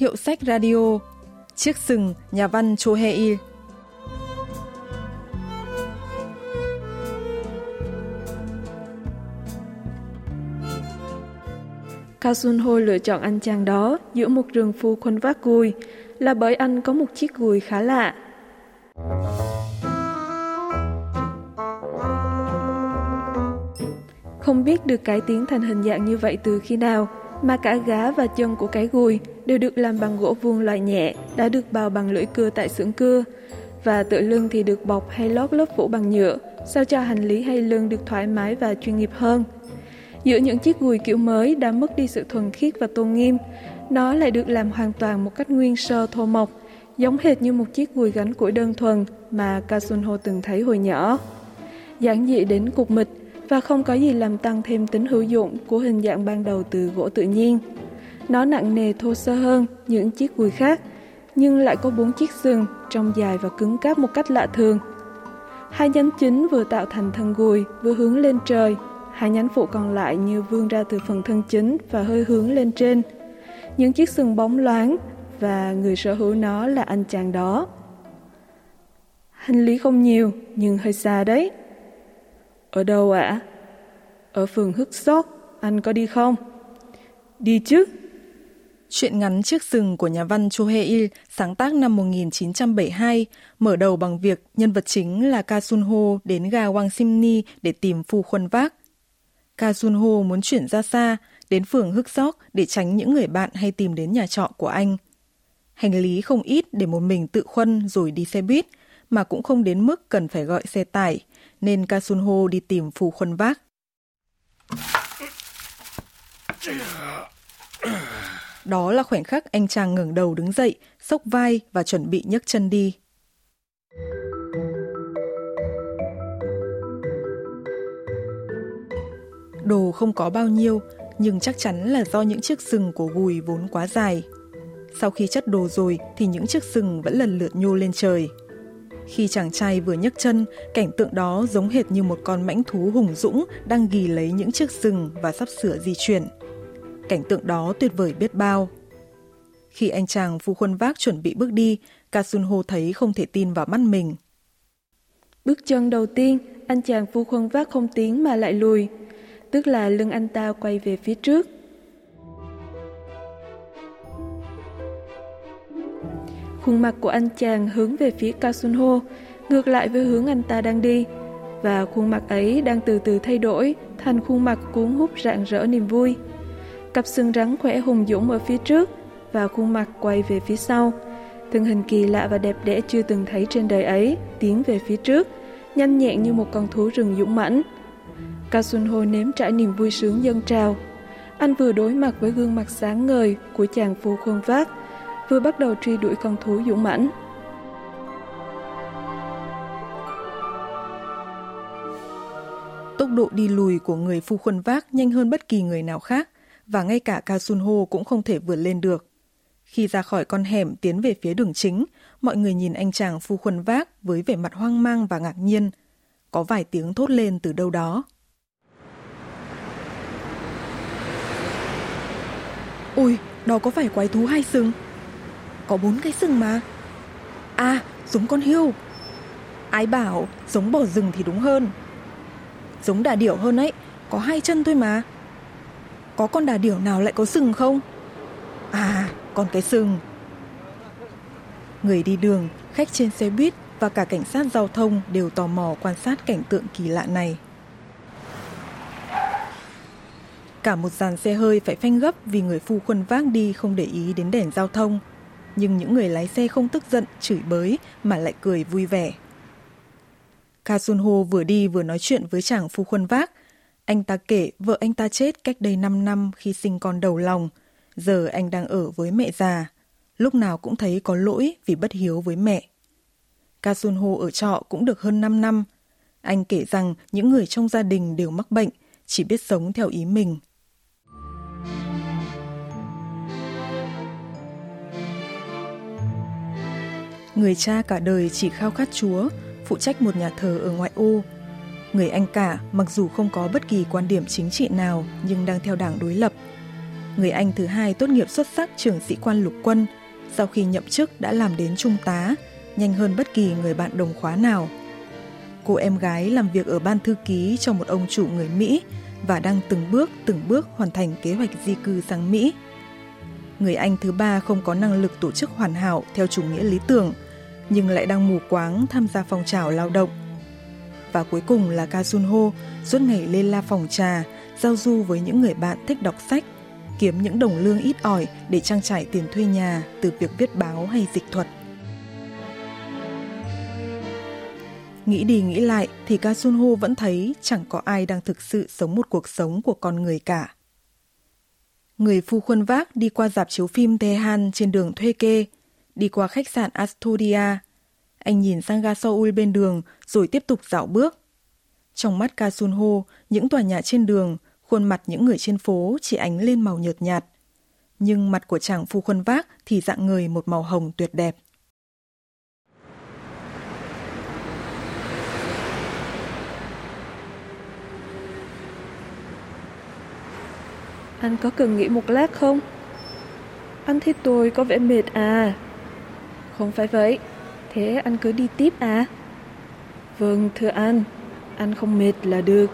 Hiệu sách radio Chiếc sừng nhà văn Cho He Il Cao Sun Ho lựa chọn anh chàng đó giữa một rừng phu khuân vác gùi là bởi anh có một chiếc gùi khá lạ. Không biết được cải tiến thành hình dạng như vậy từ khi nào, mà cả gá và chân của cái gùi đều được làm bằng gỗ vuông loại nhẹ, đã được bào bằng lưỡi cưa tại xưởng cưa, và tựa lưng thì được bọc hay lót lớp phủ bằng nhựa, sao cho hành lý hay lưng được thoải mái và chuyên nghiệp hơn. Giữa những chiếc gùi kiểu mới đã mất đi sự thuần khiết và tôn nghiêm, nó lại được làm hoàn toàn một cách nguyên sơ thô mộc, giống hệt như một chiếc gùi gánh củi đơn thuần mà Kasunho từng thấy hồi nhỏ. Giản dị đến cục mịch và không có gì làm tăng thêm tính hữu dụng của hình dạng ban đầu từ gỗ tự nhiên. Nó nặng nề thô sơ hơn những chiếc gùi khác, nhưng lại có bốn chiếc sừng trông dài và cứng cáp một cách lạ thường. Hai nhánh chính vừa tạo thành thân gùi vừa hướng lên trời hai nhánh phụ còn lại như vươn ra từ phần thân chính và hơi hướng lên trên. Những chiếc sừng bóng loáng và người sở hữu nó là anh chàng đó. Hành lý không nhiều, nhưng hơi xa đấy. Ở đâu ạ? À? Ở phường Hức Sóc, anh có đi không? Đi chứ. Chuyện ngắn Chiếc rừng của nhà văn Cho Il sáng tác năm 1972, mở đầu bằng việc nhân vật chính là Ka Sun Ho đến ga Wang Simni để tìm Phu Khuân Vác. Ka Sun Ho muốn chuyển ra xa, đến phường Hức Sóc để tránh những người bạn hay tìm đến nhà trọ của anh. Hành lý không ít để một mình tự khuân rồi đi xe buýt, mà cũng không đến mức cần phải gọi xe tải, nên Ka Sun Ho đi tìm phù khuân vác. Đó là khoảnh khắc anh chàng ngẩng đầu đứng dậy, sốc vai và chuẩn bị nhấc chân đi. Đồ không có bao nhiêu, nhưng chắc chắn là do những chiếc sừng của gùi vốn quá dài. Sau khi chất đồ rồi thì những chiếc sừng vẫn lần lượt nhô lên trời. Khi chàng trai vừa nhấc chân, cảnh tượng đó giống hệt như một con mãnh thú hùng dũng đang ghi lấy những chiếc sừng và sắp sửa di chuyển. Cảnh tượng đó tuyệt vời biết bao. Khi anh chàng phu khuân vác chuẩn bị bước đi, Kasunho thấy không thể tin vào mắt mình. Bước chân đầu tiên, anh chàng phu khuân vác không tiến mà lại lùi, tức là lưng anh ta quay về phía trước. Khuôn mặt của anh chàng hướng về phía Kasunho, Hô, ngược lại với hướng anh ta đang đi, và khuôn mặt ấy đang từ từ thay đổi thành khuôn mặt cuốn hút rạng rỡ niềm vui. Cặp xương rắn khỏe hùng dũng ở phía trước và khuôn mặt quay về phía sau. Thân hình kỳ lạ và đẹp đẽ chưa từng thấy trên đời ấy tiến về phía trước, nhanh nhẹn như một con thú rừng dũng mãnh. Cao Xuân Hồ nếm trải niềm vui sướng dân trào. Anh vừa đối mặt với gương mặt sáng ngời của chàng phu khuôn vác, vừa bắt đầu truy đuổi con thú dũng mãnh. Tốc độ đi lùi của người phu khuân vác nhanh hơn bất kỳ người nào khác, và ngay cả Cao Sun cũng không thể vượt lên được. Khi ra khỏi con hẻm tiến về phía đường chính, mọi người nhìn anh chàng phu khuân vác với vẻ mặt hoang mang và ngạc nhiên. Có vài tiếng thốt lên từ đâu đó. Ôi, đó có phải quái thú hai sừng? Có bốn cái sừng mà. À, giống con hươu. Ai bảo giống bò rừng thì đúng hơn. Giống đà điểu hơn ấy, có hai chân thôi mà. Có con đà điểu nào lại có sừng không? À, còn cái sừng. Người đi đường, khách trên xe buýt và cả cảnh sát giao thông đều tò mò quan sát cảnh tượng kỳ lạ này. Cả một dàn xe hơi phải phanh gấp vì người phu khuân vác đi không để ý đến đèn giao thông. Nhưng những người lái xe không tức giận, chửi bới mà lại cười vui vẻ. Ka Sun Ho vừa đi vừa nói chuyện với chàng phu khuân vác. Anh ta kể vợ anh ta chết cách đây 5 năm khi sinh con đầu lòng. Giờ anh đang ở với mẹ già. Lúc nào cũng thấy có lỗi vì bất hiếu với mẹ. Ka Sun Ho ở trọ cũng được hơn 5 năm. Anh kể rằng những người trong gia đình đều mắc bệnh, chỉ biết sống theo ý mình. Người cha cả đời chỉ khao khát Chúa, phụ trách một nhà thờ ở ngoại ô. Người anh cả mặc dù không có bất kỳ quan điểm chính trị nào nhưng đang theo đảng đối lập. người anh thứ hai tốt nghiệp xuất sắc trường sĩ quan lục quân, sau khi nhậm chức đã làm đến trung tá, nhanh hơn bất kỳ người bạn đồng khóa nào. Cô em gái làm việc ở ban thư ký cho một ông chủ người Mỹ và đang từng bước từng bước hoàn thành kế hoạch di cư sang Mỹ. Người Anh thứ ba không có năng lực tổ chức hoàn hảo theo chủ nghĩa lý tưởng, nhưng lại đang mù quáng tham gia phong trào lao động. Và cuối cùng là Ka Junho suốt ngày lên la phòng trà, giao du với những người bạn thích đọc sách, kiếm những đồng lương ít ỏi để trang trải tiền thuê nhà từ việc viết báo hay dịch thuật. Nghĩ đi nghĩ lại thì Ka Junho vẫn thấy chẳng có ai đang thực sự sống một cuộc sống của con người cả. Người phu khuân vác đi qua dạp chiếu phim Tehan trên đường Thuê Kê, đi qua khách sạn Astoria. Anh nhìn sang ga Seoul bên đường rồi tiếp tục dạo bước. Trong mắt Ka Sun Ho, những tòa nhà trên đường, khuôn mặt những người trên phố chỉ ánh lên màu nhợt nhạt. Nhưng mặt của chàng phu khuân vác thì dạng người một màu hồng tuyệt đẹp. Anh có cần nghỉ một lát không? Anh thấy tôi có vẻ mệt à? Không phải vậy. Thế anh cứ đi tiếp à? Vâng, thưa anh. Anh không mệt là được.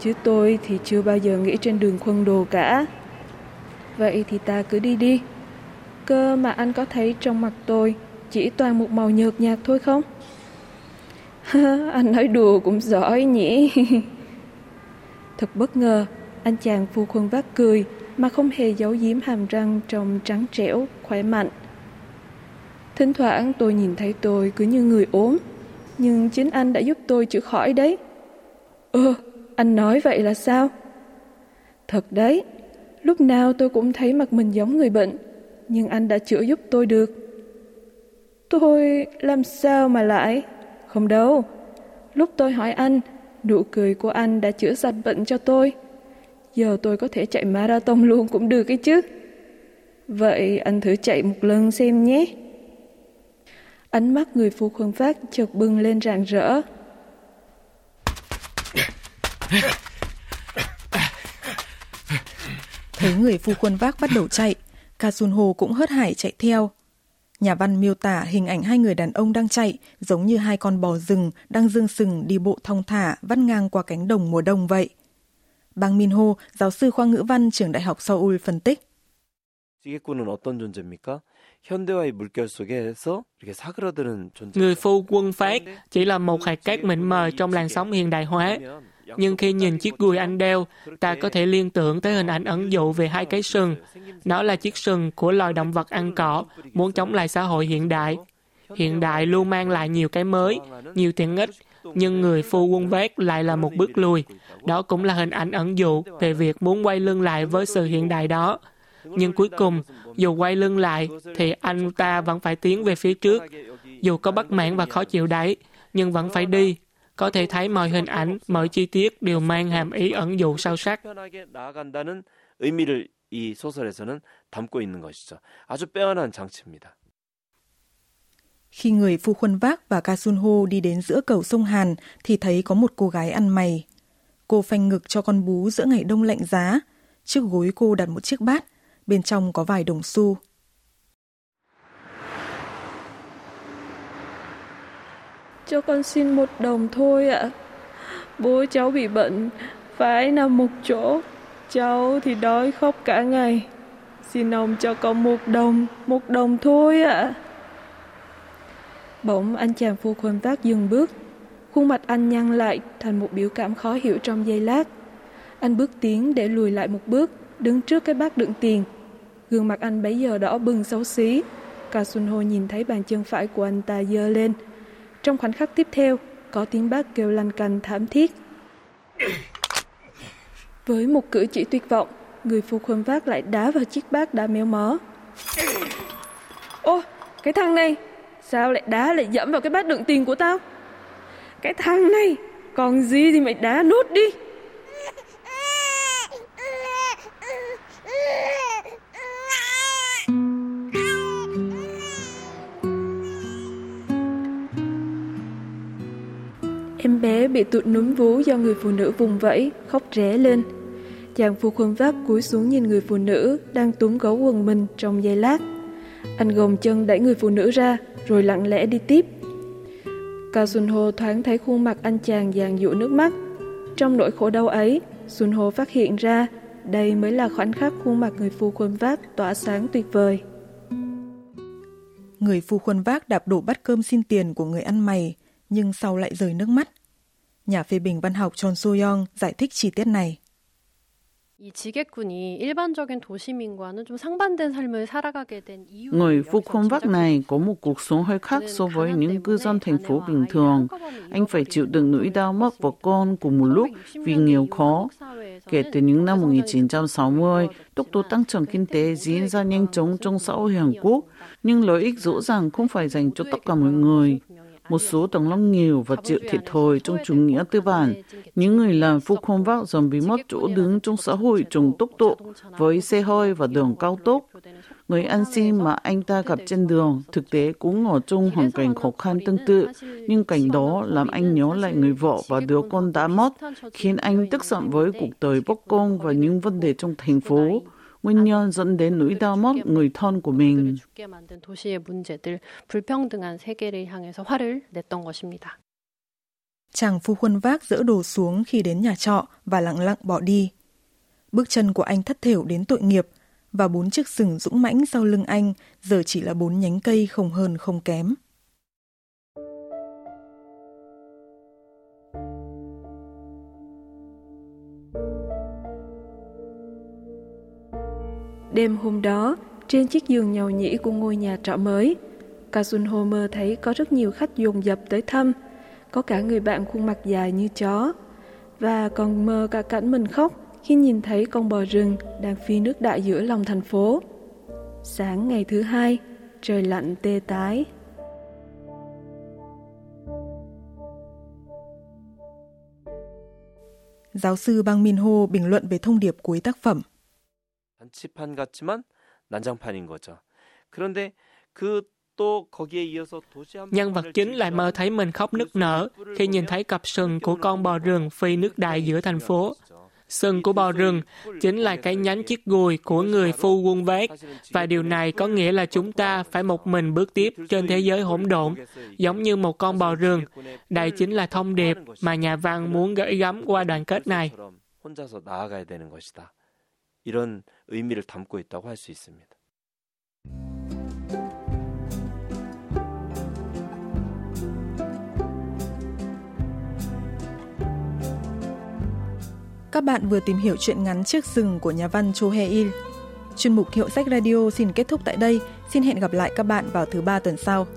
Chứ tôi thì chưa bao giờ nghĩ trên đường khuân đồ cả. Vậy thì ta cứ đi đi. Cơ mà anh có thấy trong mặt tôi chỉ toàn một màu nhợt nhạt thôi không? anh nói đùa cũng giỏi nhỉ. Thật bất ngờ, anh chàng phu khuân vác cười mà không hề giấu giếm hàm răng trông trắng trẻo, khỏe mạnh. Thỉnh thoảng tôi nhìn thấy tôi cứ như người ốm, nhưng chính anh đã giúp tôi chữa khỏi đấy. Ơ, anh nói vậy là sao? Thật đấy, lúc nào tôi cũng thấy mặt mình giống người bệnh, nhưng anh đã chữa giúp tôi được. Tôi làm sao mà lại? Không đâu. Lúc tôi hỏi anh, nụ cười của anh đã chữa sạch bệnh cho tôi. Giờ tôi có thể chạy marathon luôn cũng được ấy chứ. Vậy anh thử chạy một lần xem nhé. Ánh mắt người phu khuân phát chợt bừng lên rạng rỡ. Thấy người phu khuân vác bắt đầu chạy, Ka Sun Ho cũng hớt hải chạy theo. Nhà văn miêu tả hình ảnh hai người đàn ông đang chạy giống như hai con bò rừng đang dương sừng đi bộ thong thả vắt ngang qua cánh đồng mùa đông vậy. Bang Min Ho, giáo sư khoa ngữ văn trường Đại học Seoul phân tích. Người phu quân phát chỉ là một hạt cát mịn mờ trong làn sóng hiện đại hóa. Nhưng khi nhìn chiếc gùi anh đeo, ta có thể liên tưởng tới hình ảnh ẩn dụ về hai cái sừng. Nó là chiếc sừng của loài động vật ăn cỏ, muốn chống lại xã hội hiện đại. Hiện đại luôn mang lại nhiều cái mới, nhiều tiện ích, nhưng người phu quân vác lại là một bước lùi. Đó cũng là hình ảnh ẩn dụ về việc muốn quay lưng lại với sự hiện đại đó. Nhưng cuối cùng, dù quay lưng lại, thì anh ta vẫn phải tiến về phía trước. Dù có bất mãn và khó chịu đấy, nhưng vẫn phải đi. Có thể thấy mọi hình ảnh, mọi chi tiết đều mang hàm ý ẩn dụ sâu sắc. 의미를 이 소설에서는 담고 있는 것이죠. 아주 빼어난 장치입니다. Khi người phu khuân vác và Ka Sun Ho đi đến giữa cầu sông Hàn thì thấy có một cô gái ăn mày. Cô phanh ngực cho con bú giữa ngày đông lạnh giá. Trước gối cô đặt một chiếc bát, bên trong có vài đồng xu. Cho con xin một đồng thôi ạ. Bố cháu bị bệnh, phải nằm một chỗ. Cháu thì đói khóc cả ngày. Xin ông cho con một đồng, một đồng thôi ạ. Bỗng anh chàng phu khuôn vác dừng bước. Khuôn mặt anh nhăn lại thành một biểu cảm khó hiểu trong giây lát. Anh bước tiến để lùi lại một bước, đứng trước cái bát đựng tiền. Gương mặt anh bấy giờ đỏ bừng xấu xí. Cả Xuân Hồ nhìn thấy bàn chân phải của anh ta dơ lên. Trong khoảnh khắc tiếp theo, có tiếng bác kêu lanh canh thảm thiết. Với một cử chỉ tuyệt vọng, người phu khuân vác lại đá vào chiếc bát đã méo mó. Ô, cái thằng này, Sao lại đá lại dẫm vào cái bát đựng tiền của tao Cái thằng này Còn gì thì mày đá nốt đi bị tụt núm vú do người phụ nữ vùng vẫy, khóc ré lên. Chàng phu khuôn vác cúi xuống nhìn người phụ nữ đang túm gấu quần mình trong giây lát. Anh gồng chân đẩy người phụ nữ ra, rồi lặng lẽ đi tiếp. Cao Xuân Hồ thoáng thấy khuôn mặt anh chàng dàn dụ nước mắt. Trong nỗi khổ đau ấy, Xuân Hồ phát hiện ra đây mới là khoảnh khắc khuôn mặt người phu khuôn vác tỏa sáng tuyệt vời. Người phu khuôn vác đạp đổ bát cơm xin tiền của người ăn mày, nhưng sau lại rời nước mắt. Nhà phê bình văn học Chon Soo-young giải thích chi tiết này. Người phu khuôn vác này có một cuộc sống hơi khác so với những cư dân thành phố bình thường. Anh phải chịu đựng nỗi đau mất vợ con cùng một lúc vì nghèo khó. Kể từ những năm 1960, tốc độ tăng trưởng kinh tế diễn ra nhanh chóng trong xã hội Hàn Quốc, nhưng lợi ích rõ ràng không phải dành cho tất cả mọi người một số tầng lớp nghèo và chịu thiệt thòi trong chủ nghĩa tư bản. Những người làm phu không vác dần bị mất chỗ đứng trong xã hội trùng tốc độ với xe hơi và đường cao tốc. Người ăn xin mà anh ta gặp trên đường thực tế cũng ở trong hoàn cảnh khó khăn tương tự, nhưng cảnh đó làm anh nhớ lại người vợ và đứa con đã mất, khiến anh tức giận với cuộc đời bóc công và những vấn đề trong thành phố nguyên nhân dẫn đến nỗi đau mất người thân của mình. Chàng phu khuân vác dỡ đồ xuống khi đến nhà trọ và lặng lặng bỏ đi. Bước chân của anh thất thểu đến tội nghiệp và bốn chiếc sừng dũng mãnh sau lưng anh giờ chỉ là bốn nhánh cây không hơn không kém. Đêm hôm đó, trên chiếc giường nhầu nhĩ của ngôi nhà trọ mới, Ca mơ thấy có rất nhiều khách dồn dập tới thăm, có cả người bạn khuôn mặt dài như chó, và còn mơ cả cảnh mình khóc khi nhìn thấy con bò rừng đang phi nước đại giữa lòng thành phố. Sáng ngày thứ hai, trời lạnh tê tái. Giáo sư Bang Min Ho bình luận về thông điệp cuối tác phẩm. 단치판 같지만 난장판인 거죠. 그런데 그 Nhân vật chính lại mơ thấy mình khóc nức nở khi nhìn thấy cặp sừng của con bò rừng phi nước đại giữa thành phố. Sừng của bò rừng chính là cái nhánh chiếc gùi của người phu quân vác và điều này có nghĩa là chúng ta phải một mình bước tiếp trên thế giới hỗn độn, giống như một con bò rừng. Đây chính là thông điệp mà nhà văn muốn gửi gắm qua đoàn kết này. 이런 의미를 담고 있다고 할 수 있습니다. Các bạn vừa tìm hiểu chuyện ngắn Chiếc rừng của nhà văn Cho Hae Il. Chuyên mục Hiệu sách Radio xin kết thúc tại đây. Xin hẹn gặp lại các bạn vào thứ ba tuần sau.